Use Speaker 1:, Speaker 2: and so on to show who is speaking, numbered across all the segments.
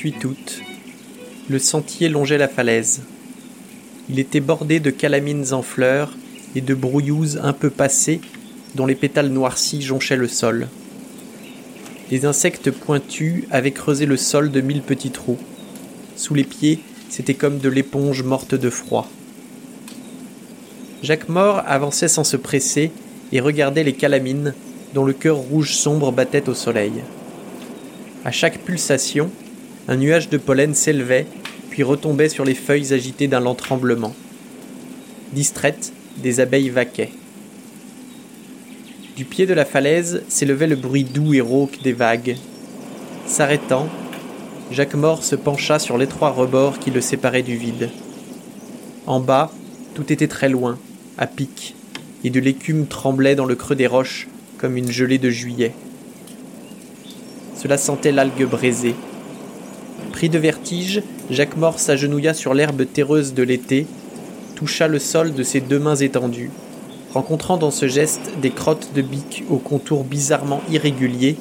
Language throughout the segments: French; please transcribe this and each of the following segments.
Speaker 1: 28 août. Le sentier longeait la falaise. Il était bordé de calamines en fleurs et de brouillouses un peu passées dont les pétales noircis jonchaient le sol. Des insectes pointus avaient creusé le sol de mille petits trous. Sous les pieds, c'était comme de l'éponge morte de froid. Jacques Mort avançait sans se presser et regardait les calamines dont le cœur rouge sombre battait au soleil. À chaque pulsation, un nuage de pollen s'élevait, puis retombait sur les feuilles agitées d'un lent tremblement. Distraites, des abeilles vaquaient. Du pied de la falaise s'élevait le bruit doux et rauque des vagues. S'arrêtant, Jacques Mort se pencha sur l'étroit rebord qui le séparait du vide. En bas, tout était très loin, à pic, et de l'écume tremblait dans le creux des roches comme une gelée de juillet. Cela sentait l'algue brisée. Pris de vertige, Jacques Mort s'agenouilla sur l'herbe terreuse de l'été, toucha le sol de ses deux mains étendues, rencontrant dans ce geste des crottes de biques aux contours bizarrement irréguliers,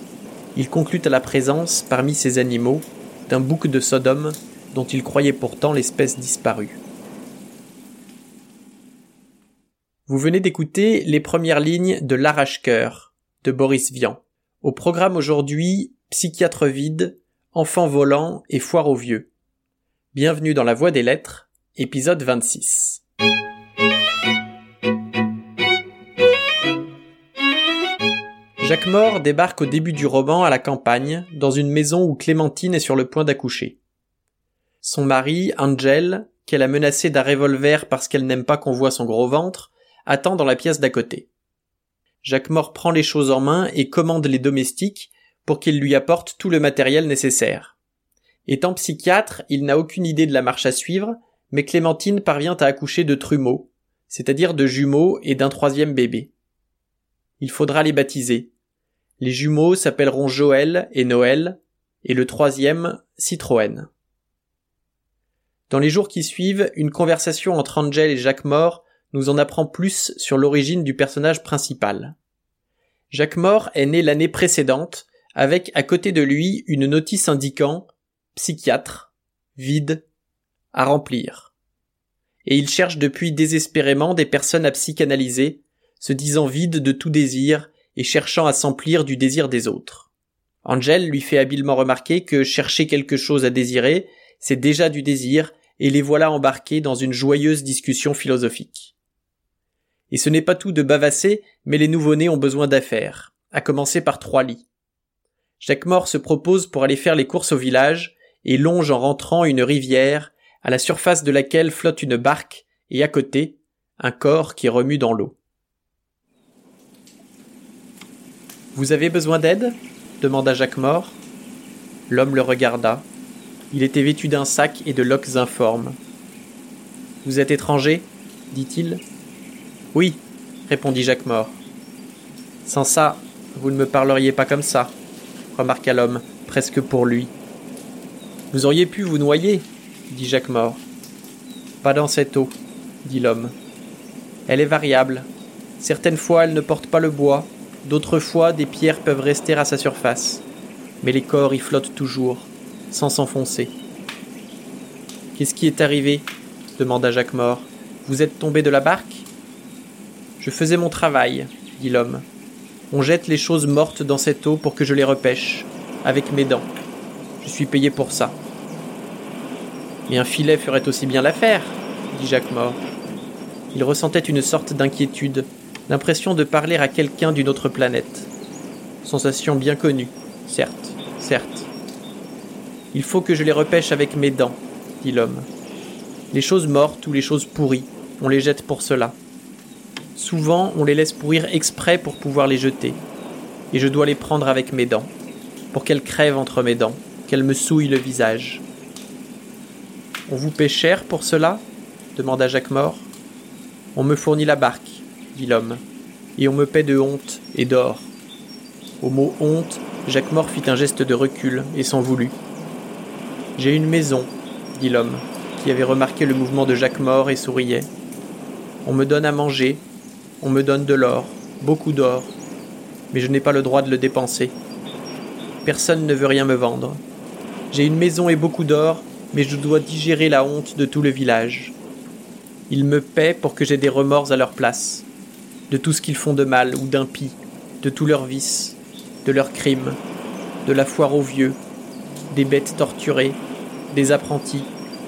Speaker 1: il conclut à la présence, parmi ces animaux, d'un bouc de Sodome dont il croyait pourtant l'espèce disparue. Vous venez d'écouter les premières lignes de L'arrache-cœur, de Boris Vian. Au programme aujourd'hui, psychiatre vide, enfant volant et foire aux vieux. Bienvenue dans la voie des lettres, épisode 26. Jacques Mort débarque au début du roman à la campagne, dans une maison où Clémentine est sur le point d'accoucher. Son mari, Angel, qu'elle a menacé d'un revolver parce qu'elle n'aime pas qu'on voit son gros ventre, attend dans la pièce d'à côté. Jacques Mort prend les choses en main et commande les domestiques pour qu'ils lui apportent tout le matériel nécessaire. Étant psychiatre, il n'a aucune idée de la marche à suivre, mais Clémentine parvient à accoucher de trumeaux, c'est-à-dire de jumeaux et d'un troisième bébé. Il faudra les baptiser. Les jumeaux s'appelleront Joël et Noël, et le troisième Citroën. Dans les jours qui suivent, une conversation entre Angel et Jacques Mort nous en apprend plus sur l'origine du personnage principal. Jacques Mort est né l'année précédente, avec à côté de lui une notice indiquant psychiatre, vide, à remplir. Et il cherche depuis désespérément des personnes à psychanalyser, se disant vides de tout désir et cherchant à s'emplir du désir des autres. Angel lui fait habilement remarquer que chercher quelque chose à désirer, c'est déjà du désir, et les voilà embarqués dans une joyeuse discussion philosophique. Et ce n'est pas tout de bavasser, mais les nouveau-nés ont besoin d'affaires, à commencer par trois lits. Jacques Mort se propose pour aller faire les courses au village, et longe en rentrant une rivière, à la surface de laquelle flotte une barque, et à côté, un corps qui remue dans l'eau. Vous avez besoin d'aide? demanda Jacques Mort. L'homme le regarda. Il était vêtu d'un sac et de loques informes. Vous êtes étranger? dit-il. Oui, répondit Jacques Mort. Sans ça, vous ne me parleriez pas comme ça, remarqua l'homme, presque pour lui. Vous auriez pu vous noyer, dit Jacques Mort. Pas dans cette eau, dit l'homme. Elle est variable. Certaines fois elle ne porte pas le bois, d'autres fois des pierres peuvent rester à sa surface. Mais les corps y flottent toujours, sans s'enfoncer. Qu'est-ce qui est arrivé? demanda Jacques Mort. Vous êtes tombé de la barque? Je faisais mon travail, dit l'homme. On jette les choses mortes dans cette eau pour que je les repêche, avec mes dents. Je suis payé pour ça. Mais un filet ferait aussi bien l'affaire, dit Jacques Mort. Il ressentait une sorte d'inquiétude, l'impression de parler à quelqu'un d'une autre planète. Sensation bien connue, certes, certes. Il faut que je les repêche avec mes dents, dit l'homme. Les choses mortes ou les choses pourries, on les jette pour cela. Souvent, on les laisse pourrir exprès pour pouvoir les jeter. Et je dois les prendre avec mes dents, pour qu'elles crèvent entre mes dents, qu'elles me souillent le visage. On vous paie cher pour cela? demanda Jacques Mort. On me fournit la barque, dit l'homme, et on me paie de honte et d'or. Au mot honte, Jacques Mort fit un geste de recul et s'en voulut. J'ai une maison, dit l'homme, qui avait remarqué le mouvement de Jacques Mort et souriait. On me donne à manger, on me donne de l'or, beaucoup d'or, mais je n'ai pas le droit de le dépenser. Personne ne veut rien me vendre. J'ai une maison et beaucoup d'or, mais je dois digérer la honte de tout le village. Ils me paient pour que j'aie des remords à leur place, de tout ce qu'ils font de mal ou d'impie, de tous leurs vices, de leurs crimes, de la foire aux vieux, des bêtes torturées, des apprentis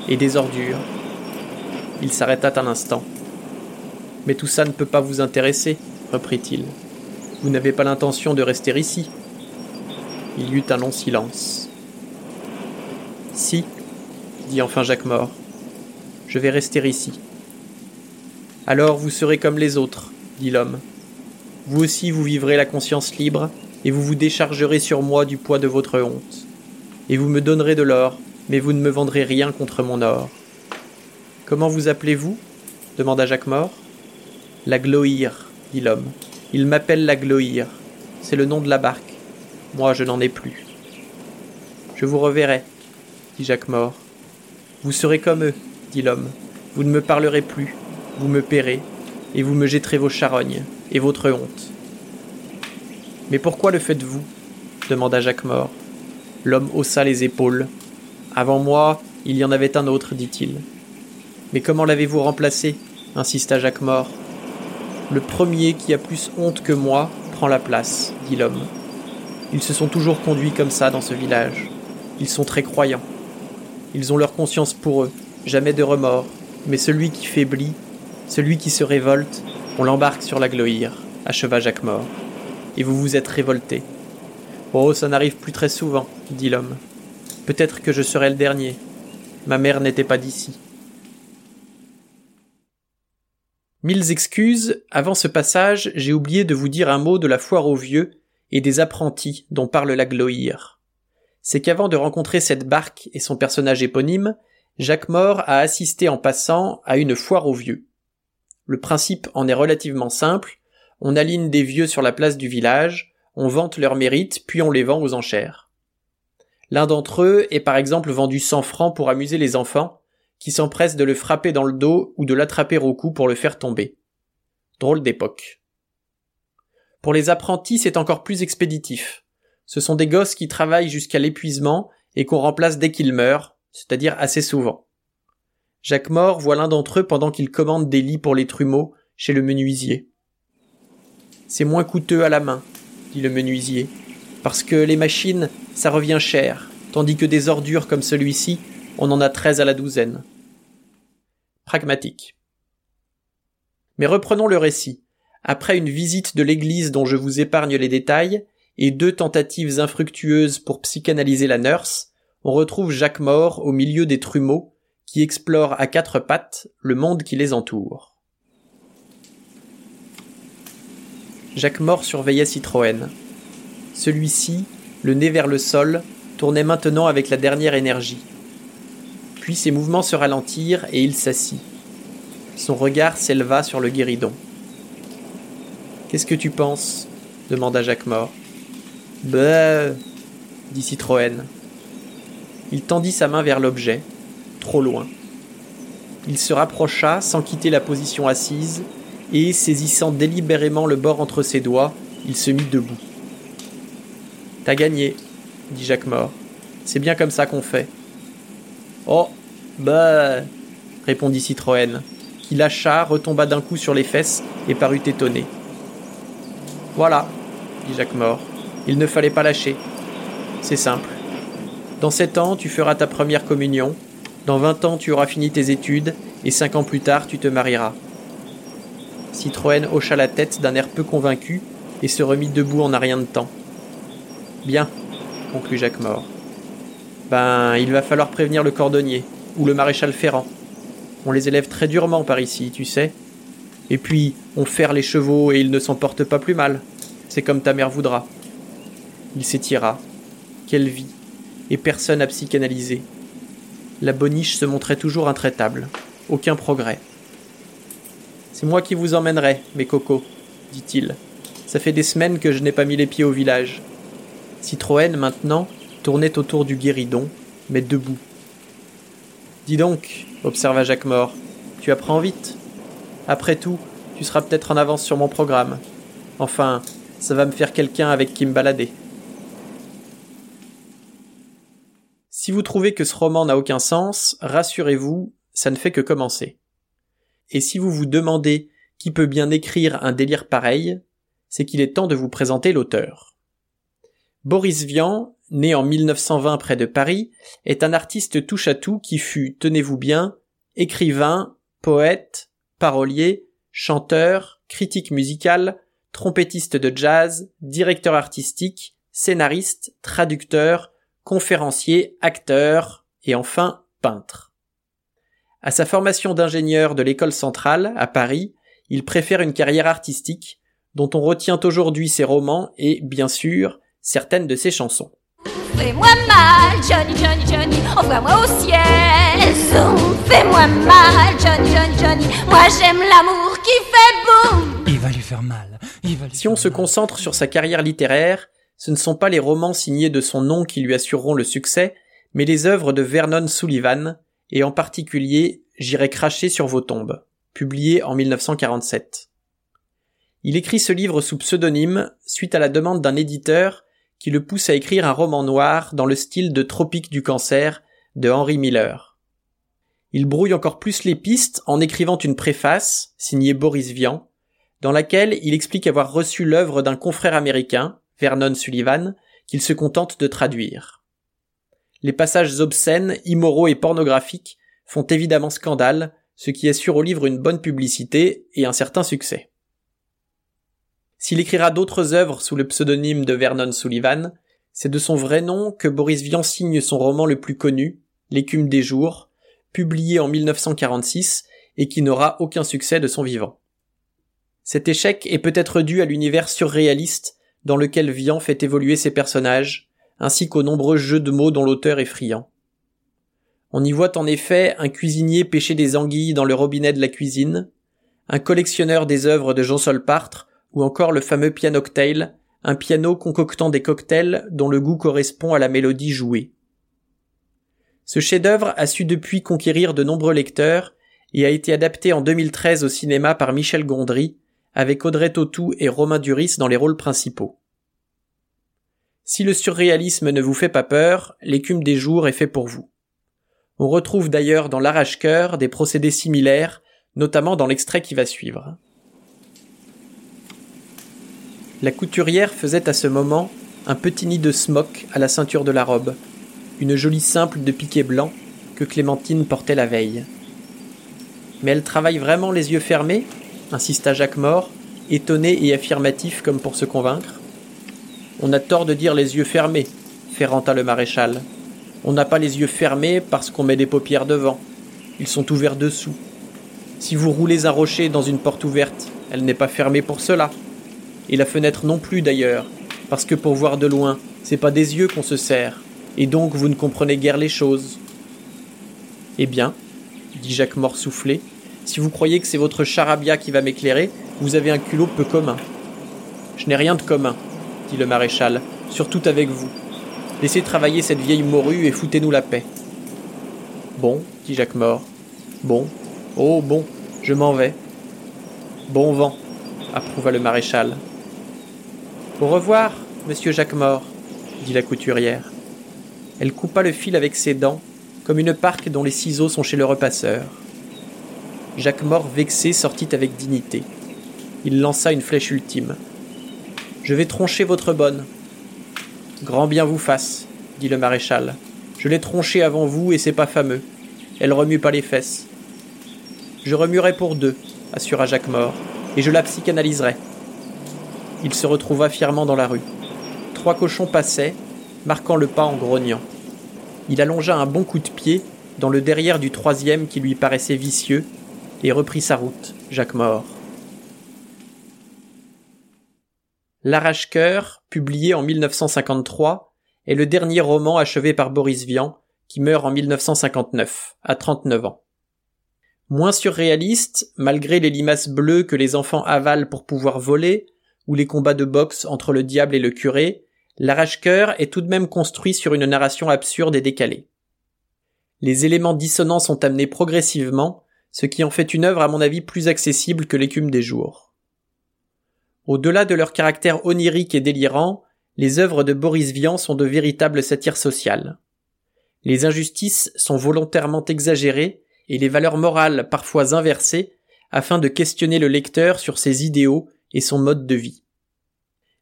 Speaker 1: et des ordures. Il s'arrêta un instant. Mais tout ça ne peut pas vous intéresser, reprit-il. Vous n'avez pas l'intention de rester ici. Il y eut un long silence. Si, dit enfin Jacques Mort, je vais rester ici. Alors vous serez comme les autres, dit l'homme. Vous aussi vous vivrez la conscience libre, et vous vous déchargerez sur moi du poids de votre honte. Et vous me donnerez de l'or, mais vous ne me vendrez rien contre mon or. Comment vous appelez-vous? demanda Jacques Mort. La Gloïre, dit l'homme. Il m'appelle la Gloïre. C'est le nom de la barque. Moi, je n'en ai plus. Je vous reverrai, dit Jacques Mort. Vous serez comme eux, dit l'homme. Vous ne me parlerez plus, vous me paierez, et vous me jetterez vos charognes et votre honte. Mais pourquoi le faites-vous? demanda Jacques Mort. L'homme haussa les épaules. Avant moi, il y en avait un autre, dit-il. Mais comment l'avez-vous remplacé? insista Jacques Mort. Le premier qui a plus honte que moi prend la place, dit l'homme. Ils se sont toujours conduits comme ça dans ce village. Ils sont très croyants. Ils ont leur conscience pour eux, jamais de remords, mais celui qui faiblit, celui qui se révolte, on l'embarque sur la gloire, acheva Jacques Mort. Et vous vous êtes révolté. Oh, ça n'arrive plus très souvent, dit l'homme. Peut-être que je serai le dernier. Ma mère n'était pas d'ici. Mille excuses, avant ce passage, j'ai oublié de vous dire un mot de la foire aux vieux et des apprentis dont parle la Gloïre. C'est qu'avant de rencontrer cette barque et son personnage éponyme, Jacques Mort a assisté en passant à une foire aux vieux. Le principe en est relativement simple, on aligne des vieux sur la place du village, on vante leurs mérites, puis on les vend aux enchères. L'un d'entre eux est par exemple vendu 100 francs pour amuser les enfants, qui s'empressent de le frapper dans le dos ou de l'attraper au cou pour le faire tomber. Drôle d'époque. Pour les apprentis, c'est encore plus expéditif. Ce sont des gosses qui travaillent jusqu'à l'épuisement et qu'on remplace dès qu'ils meurent, c'est-à-dire assez souvent. Jacques Mort voit l'un d'entre eux pendant qu'il commande des lits pour les trumeaux chez le menuisier. C'est moins coûteux à la main, dit le menuisier, parce que les machines, ça revient cher, tandis que des ordures comme celui-ci, on en a treize à la douzaine pragmatique. Mais reprenons le récit. Après une visite de l'église dont je vous épargne les détails, et deux tentatives infructueuses pour psychanalyser la nurse, on retrouve Jacques Mort au milieu des trumeaux, qui explorent à quatre pattes le monde qui les entoure. Jacques Mort surveillait Citroën. Celui-ci, le nez vers le sol, tournait maintenant avec la dernière énergie. Puis ses mouvements se ralentirent et il s'assit. Son regard s'éleva sur le guéridon. Qu'est-ce que tu penses? demanda Jacques Mort. Bah dit Citroën. Il tendit sa main vers l'objet, trop loin. Il se rapprocha sans quitter la position assise, et, saisissant délibérément le bord entre ses doigts, il se mit debout. T'as gagné, dit Jacques Mort. C'est bien comme ça qu'on fait. Oh, bah, répondit Citroën, qui lâcha, retomba d'un coup sur les fesses et parut étonné. Voilà, dit Jacques Mort, il ne fallait pas lâcher. C'est simple. Dans sept ans, tu feras ta première communion, dans vingt ans, tu auras fini tes études, et cinq ans plus tard, tu te marieras. Citroën hocha la tête d'un air peu convaincu et se remit debout en un rien de temps. Bien, conclut Jacques Mort. Ben, il va falloir prévenir le cordonnier, ou le maréchal Ferrand. On les élève très durement par ici, tu sais. Et puis, on ferre les chevaux et ils ne s'en portent pas plus mal. C'est comme ta mère voudra. Il s'étira. Quelle vie. Et personne à psychanalyser. La boniche se montrait toujours intraitable. Aucun progrès. C'est moi qui vous emmènerai, mes cocos, dit-il. Ça fait des semaines que je n'ai pas mis les pieds au village. Citroën, maintenant, tournait autour du guéridon, mais debout. Dis donc, observa Jacques Mort, tu apprends vite. Après tout, tu seras peut-être en avance sur mon programme. Enfin, ça va me faire quelqu'un avec qui me balader. Si vous trouvez que ce roman n'a aucun sens, rassurez-vous, ça ne fait que commencer. Et si vous vous demandez qui peut bien écrire un délire pareil, c'est qu'il est temps de vous présenter l'auteur. Boris Vian, né en 1920 près de Paris, est un artiste touche-à-tout qui fut, tenez-vous bien, écrivain, poète, parolier, chanteur, critique musical, trompettiste de jazz, directeur artistique, scénariste, traducteur, conférencier, acteur et enfin peintre. À sa formation d'ingénieur de l'école centrale, à Paris, il préfère une carrière artistique, dont on retient aujourd'hui ses romans et, bien sûr, certaines de ses chansons. Fais-moi mal, Johnny, Johnny, Johnny, envoie-moi au ciel. Fais-moi mal, Johnny, Johnny, Johnny, moi j'aime l'amour qui fait boum. Il va lui faire mal. Il va si on se concentre sur sa carrière littéraire, ce ne sont pas les romans signés de son nom qui lui assureront le succès, mais les œuvres de Vernon Sullivan, et en particulier J'irai cracher sur vos tombes, publié en 1947. Il écrit ce livre sous pseudonyme suite à la demande d'un éditeur qui le pousse à écrire un roman noir dans le style de Tropique du cancer de Henry Miller. Il brouille encore plus les pistes en écrivant une préface, signée Boris Vian, dans laquelle il explique avoir reçu l'œuvre d'un confrère américain, Vernon Sullivan, qu'il se contente de traduire. Les passages obscènes, immoraux et pornographiques font évidemment scandale, ce qui assure au livre une bonne publicité et un certain succès. S'il écrira d'autres œuvres sous le pseudonyme de Vernon Sullivan, c'est de son vrai nom que Boris Vian signe son roman le plus connu, L'écume des jours, publié en 1946 et qui n'aura aucun succès de son vivant. Cet échec est peut-être dû à l'univers surréaliste dans lequel Vian fait évoluer ses personnages, ainsi qu'aux nombreux jeux de mots dont l'auteur est friand. On y voit en effet un cuisinier pêcher des anguilles dans le robinet de la cuisine, un collectionneur des œuvres de Jean Solpartre, ou encore le fameux pianoctail, un piano concoctant des cocktails dont le goût correspond à la mélodie jouée. Ce chef-d'œuvre a su depuis conquérir de nombreux lecteurs et a été adapté en 2013 au cinéma par Michel Gondry, avec Audrey Tautou et Romain Duris dans les rôles principaux. Si le surréalisme ne vous fait pas peur, l'écume des jours est fait pour vous. On retrouve d'ailleurs dans l'arrache-cœur des procédés similaires, notamment dans l'extrait qui va suivre. La couturière faisait à ce moment un petit nid de smock à la ceinture de la robe, une jolie simple de piqué blanc que Clémentine portait la veille. Mais elle travaille vraiment les yeux fermés insista Jacques Mort, étonné et affirmatif comme pour se convaincre. On a tort de dire les yeux fermés, ferranta le maréchal. On n'a pas les yeux fermés parce qu'on met des paupières devant. Ils sont ouverts dessous. Si vous roulez un rocher dans une porte ouverte, elle n'est pas fermée pour cela. Et la fenêtre non plus d'ailleurs, parce que pour voir de loin, c'est pas des yeux qu'on se sert, et donc vous ne comprenez guère les choses. Eh bien, dit Jacques Mort soufflé, si vous croyez que c'est votre charabia qui va m'éclairer, vous avez un culot peu commun. Je n'ai rien de commun, dit le maréchal, surtout avec vous. Laissez travailler cette vieille morue et foutez-nous la paix. Bon, dit Jacques Mort. Bon, oh bon, je m'en vais. Bon vent, approuva le maréchal. Au revoir, monsieur Jacques Mort, dit la couturière. Elle coupa le fil avec ses dents, comme une parque dont les ciseaux sont chez le repasseur. Jacques Mort vexé sortit avec dignité. Il lança une flèche ultime. Je vais troncher votre bonne, Grand bien vous fasse, dit le maréchal. Je l'ai tronchée avant vous et c'est pas fameux. Elle remue pas les fesses. Je remuerai pour deux, assura Jacques Mort, et je la psychanalyserai. Il se retrouva fièrement dans la rue. Trois cochons passaient, marquant le pas en grognant. Il allongea un bon coup de pied dans le derrière du troisième qui lui paraissait vicieux, et reprit sa route, Jacques Mort. L'arrache-cœur, publié en 1953, est le dernier roman achevé par Boris Vian, qui meurt en 1959, à 39 ans. Moins surréaliste, malgré les limaces bleues que les enfants avalent pour pouvoir voler, ou les combats de boxe entre le diable et le curé, l'arrache-cœur est tout de même construit sur une narration absurde et décalée. Les éléments dissonants sont amenés progressivement, ce qui en fait une œuvre à mon avis plus accessible que l'écume des jours. Au-delà de leur caractère onirique et délirant, les œuvres de Boris Vian sont de véritables satires sociales. Les injustices sont volontairement exagérées et les valeurs morales parfois inversées afin de questionner le lecteur sur ses idéaux et son mode de vie.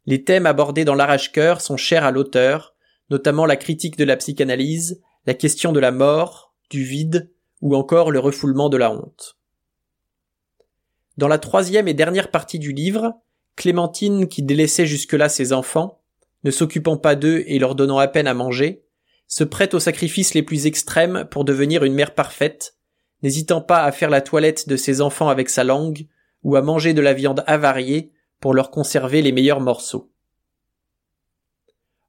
Speaker 1: Les thèmes abordés dans l'arrache-cœur sont chers à l'auteur, notamment la critique de la psychanalyse, la question de la mort, du vide, ou encore le refoulement de la honte. Dans la troisième et dernière partie du livre, Clémentine, qui délaissait jusque-là ses enfants, ne s'occupant pas d'eux et leur donnant à peine à manger, se prête aux sacrifices les plus extrêmes pour devenir une mère parfaite, n'hésitant pas à faire la toilette de ses enfants avec sa langue, ou à manger de la viande avariée pour leur conserver les meilleurs morceaux.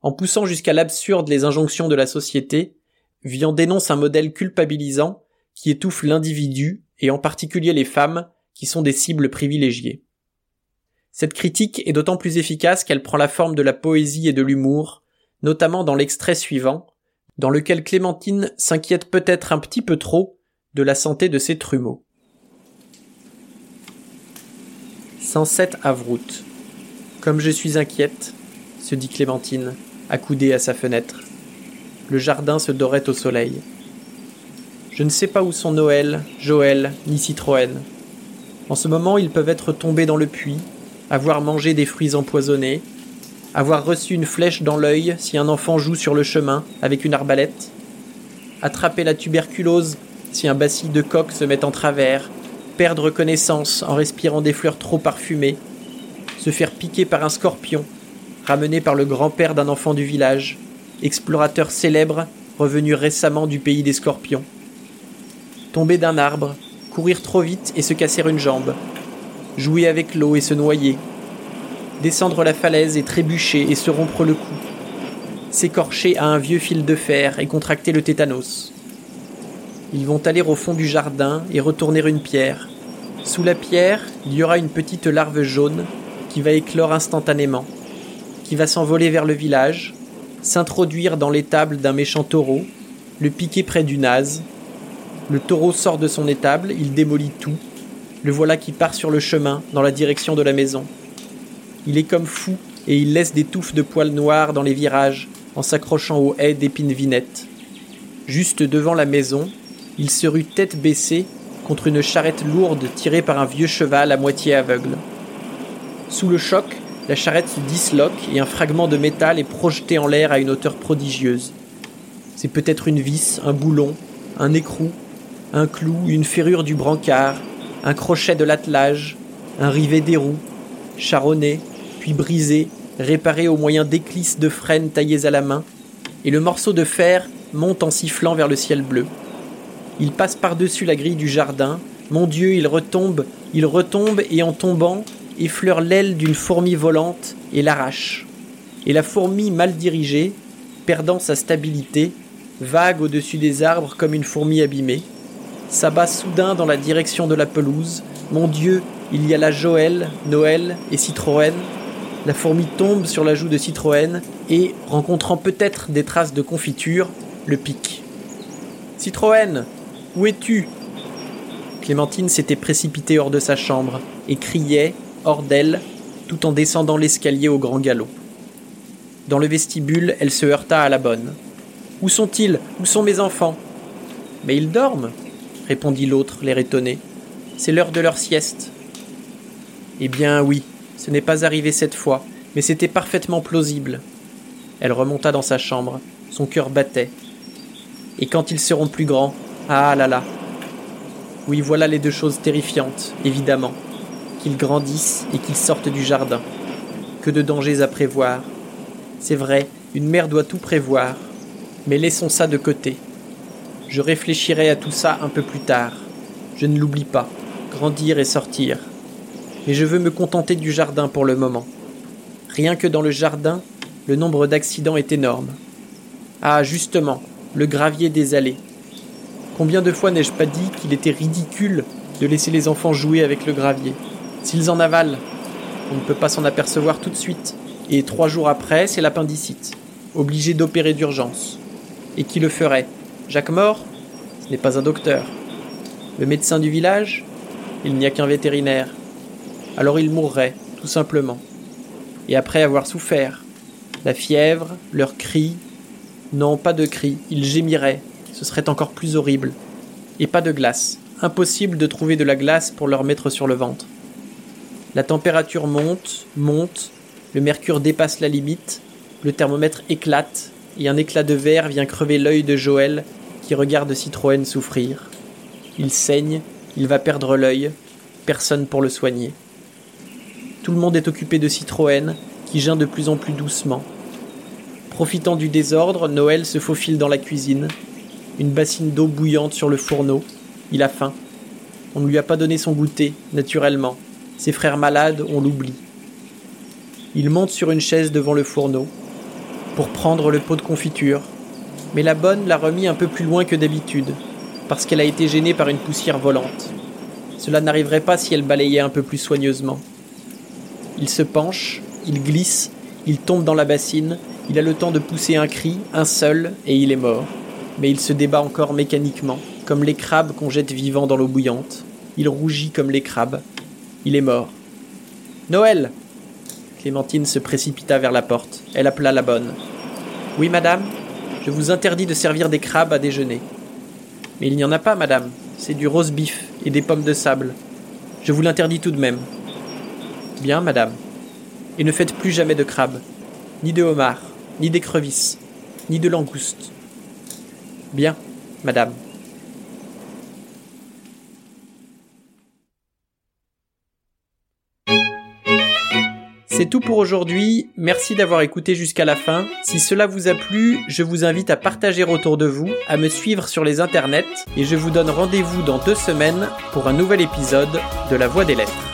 Speaker 1: En poussant jusqu'à l'absurde les injonctions de la société, Vian dénonce un modèle culpabilisant qui étouffe l'individu et en particulier les femmes qui sont des cibles privilégiées. Cette critique est d'autant plus efficace qu'elle prend la forme de la poésie et de l'humour, notamment dans l'extrait suivant, dans lequel Clémentine s'inquiète peut-être un petit peu trop de la santé de ses trumeaux. 107 Avrout. Comme je suis inquiète, se dit Clémentine, accoudée à sa fenêtre. Le jardin se dorait au soleil. Je ne sais pas où sont Noël, Joël, ni Citroën. En ce moment, ils peuvent être tombés dans le puits, avoir mangé des fruits empoisonnés, avoir reçu une flèche dans l'œil si un enfant joue sur le chemin avec une arbalète, attraper la tuberculose si un bacille de coq se met en travers, perdre connaissance en respirant des fleurs trop parfumées, se faire piquer par un scorpion, ramené par le grand-père d'un enfant du village, explorateur célèbre revenu récemment du pays des scorpions, tomber d'un arbre, courir trop vite et se casser une jambe, jouer avec l'eau et se noyer, descendre la falaise et trébucher et se rompre le cou, s'écorcher à un vieux fil de fer et contracter le tétanos. Ils vont aller au fond du jardin et retourner une pierre. Sous la pierre, il y aura une petite larve jaune qui va éclore instantanément, qui va s'envoler vers le village, s'introduire dans l'étable d'un méchant taureau, le piquer près du nase. Le taureau sort de son étable, il démolit tout, le voilà qui part sur le chemin, dans la direction de la maison. Il est comme fou, et il laisse des touffes de poils noirs dans les virages, en s'accrochant aux haies d'épines vinettes. Juste devant la maison, il se rue tête baissée contre une charrette lourde tirée par un vieux cheval à moitié aveugle. Sous le choc, la charrette se disloque et un fragment de métal est projeté en l'air à une hauteur prodigieuse. C'est peut-être une vis, un boulon, un écrou, un clou, une ferrure du brancard, un crochet de l'attelage, un rivet des roues, charronné, puis brisé, réparé au moyen d'éclisses de frêne taillées à la main, et le morceau de fer monte en sifflant vers le ciel bleu. Il passe par-dessus la grille du jardin, mon Dieu, il retombe, il retombe, et en tombant, effleure l'aile d'une fourmi volante et l'arrache. Et la fourmi mal dirigée, perdant sa stabilité, vague au-dessus des arbres comme une fourmi abîmée, s'abat soudain dans la direction de la pelouse. Mon Dieu, il y a là Joël, Noël et Citroën. La fourmi tombe sur la joue de Citroën et, rencontrant peut-être des traces de confiture, le pique. Citroën, où es-tu? Clémentine s'était précipitée hors de sa chambre et criait, hors d'elle, tout en descendant l'escalier au grand galop. Dans le vestibule, elle se heurta à la bonne. Où sont-ils? Où sont mes enfants? Mais ils dorment répondit l'autre, l'air étonné. C'est l'heure de leur sieste. Eh bien oui, ce n'est pas arrivé cette fois, mais c'était parfaitement plausible. Elle remonta dans sa chambre, son cœur battait. Et quand ils seront plus grands, ah là là. Oui, voilà les deux choses terrifiantes, évidemment. Qu'ils grandissent et qu'ils sortent du jardin. Que de dangers à prévoir. C'est vrai, une mère doit tout prévoir. Mais laissons ça de côté. Je réfléchirai à tout ça un peu plus tard. Je ne l'oublie pas. Grandir et sortir. Mais je veux me contenter du jardin pour le moment. Rien que dans le jardin, le nombre d'accidents est énorme. Ah, justement, le gravier des allées. Combien de fois n'ai-je pas dit qu'il était ridicule de laisser les enfants jouer avec le gravier? S'ils en avalent, on ne peut pas s'en apercevoir tout de suite. Et trois jours après, c'est l'appendicite. Obligé d'opérer d'urgence. Et qui le ferait? Jacques Mort Ce n'est pas un docteur. Le médecin du village? Il n'y a qu'un vétérinaire. Alors il mourrait, tout simplement. Et après avoir souffert, la fièvre, leurs cris, Non, pas de cris, ils gémiraient, ce serait encore plus horrible. Et pas de glace, impossible de trouver de la glace pour leur mettre sur le ventre. La température monte, monte, le mercure dépasse la limite, le thermomètre éclate, et un éclat de verre vient crever l'œil de Joël qui regarde Citroën souffrir. Il saigne, il va perdre l'œil, personne pour le soigner. Tout le monde est occupé de Citroën, qui geint de plus en plus doucement. Profitant du désordre, Noël se faufile dans la cuisine. Une bassine d'eau bouillante sur le fourneau. Il a faim. On ne lui a pas donné son goûter, naturellement. Ses frères malades, on l'oublie. Il monte sur une chaise devant le fourneau pour prendre le pot de confiture, mais la bonne l'a remis un peu plus loin que d'habitude, parce qu'elle a été gênée par une poussière volante. Cela n'arriverait pas si elle balayait un peu plus soigneusement. Il se penche, il glisse, il tombe dans la bassine, il a le temps de pousser un cri, un seul, et il est mort. Mais il se débat encore mécaniquement, comme les crabes qu'on jette vivants dans l'eau bouillante. Il rougit comme les crabes. Il est mort. Noël Clémentine se précipita vers la porte. Elle appela la bonne. Oui, madame, je vous interdis de servir des crabes à déjeuner. Mais il n'y en a pas, madame. C'est du rose bif et des pommes de sable. Je vous l'interdis tout de même. Bien, madame. Et ne faites plus jamais de crabes, ni de homards, ni d'écrevisses, ni de langoustes. Bien, madame. C'est tout pour aujourd'hui, merci d'avoir écouté jusqu'à la fin. Si cela vous a plu, je vous invite à partager autour de vous, à me suivre sur les internets, et je vous donne rendez-vous dans deux semaines pour un nouvel épisode de La Voix des Lettres.